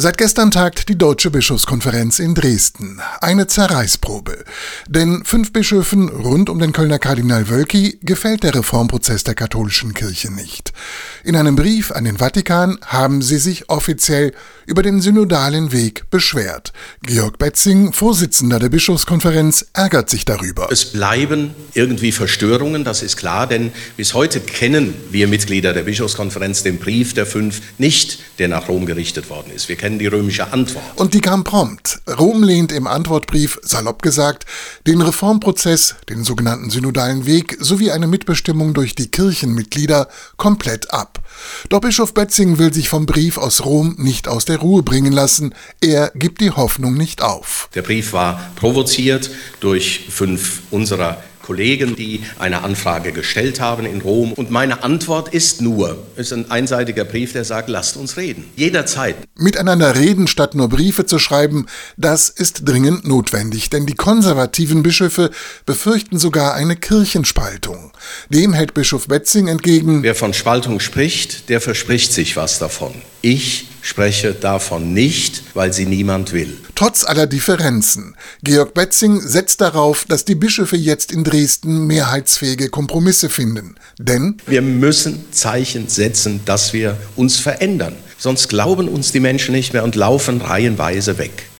Seit gestern tagt die Deutsche Bischofskonferenz in Dresden. Eine Zerreißprobe. Denn fünf Bischöfen rund um den Kölner Kardinal Wölki gefällt der Reformprozess der katholischen Kirche nicht. In einem Brief an den Vatikan haben sie sich offiziell über den synodalen Weg beschwert. Georg Betzing, Vorsitzender der Bischofskonferenz, ärgert sich darüber. Es bleiben irgendwie Verstörungen, das ist klar, denn bis heute kennen wir Mitglieder der Bischofskonferenz den Brief der fünf nicht, der nach Rom gerichtet worden ist. Wir kennen die römische Antwort. Und die kam prompt. Rom lehnt im Antwortbrief, salopp gesagt, den Reformprozess, den sogenannten synodalen Weg sowie eine Mitbestimmung durch die Kirchenmitglieder komplett ab. Doch Bischof Betzing will sich vom Brief aus Rom nicht aus der Ruhe bringen lassen. Er gibt die Hoffnung nicht auf. Der Brief war provoziert durch fünf unserer Kollegen, die eine Anfrage gestellt haben in Rom. Und meine Antwort ist nur, es ist ein einseitiger Brief, der sagt, lasst uns reden. Jederzeit. Miteinander reden, statt nur Briefe zu schreiben, das ist dringend notwendig, denn die konservativen Bischöfe befürchten sogar eine Kirchenspaltung. Dem hält Bischof Betzing entgegen, wer von Spaltung spricht, der verspricht sich was davon. Ich spreche davon nicht, weil sie niemand will. Trotz aller Differenzen. Georg Betzing setzt darauf, dass die Bischöfe jetzt in Dresden mehrheitsfähige Kompromisse finden. Denn wir müssen Zeichen setzen, dass wir uns verändern. Sonst glauben uns die Menschen nicht mehr und laufen reihenweise weg.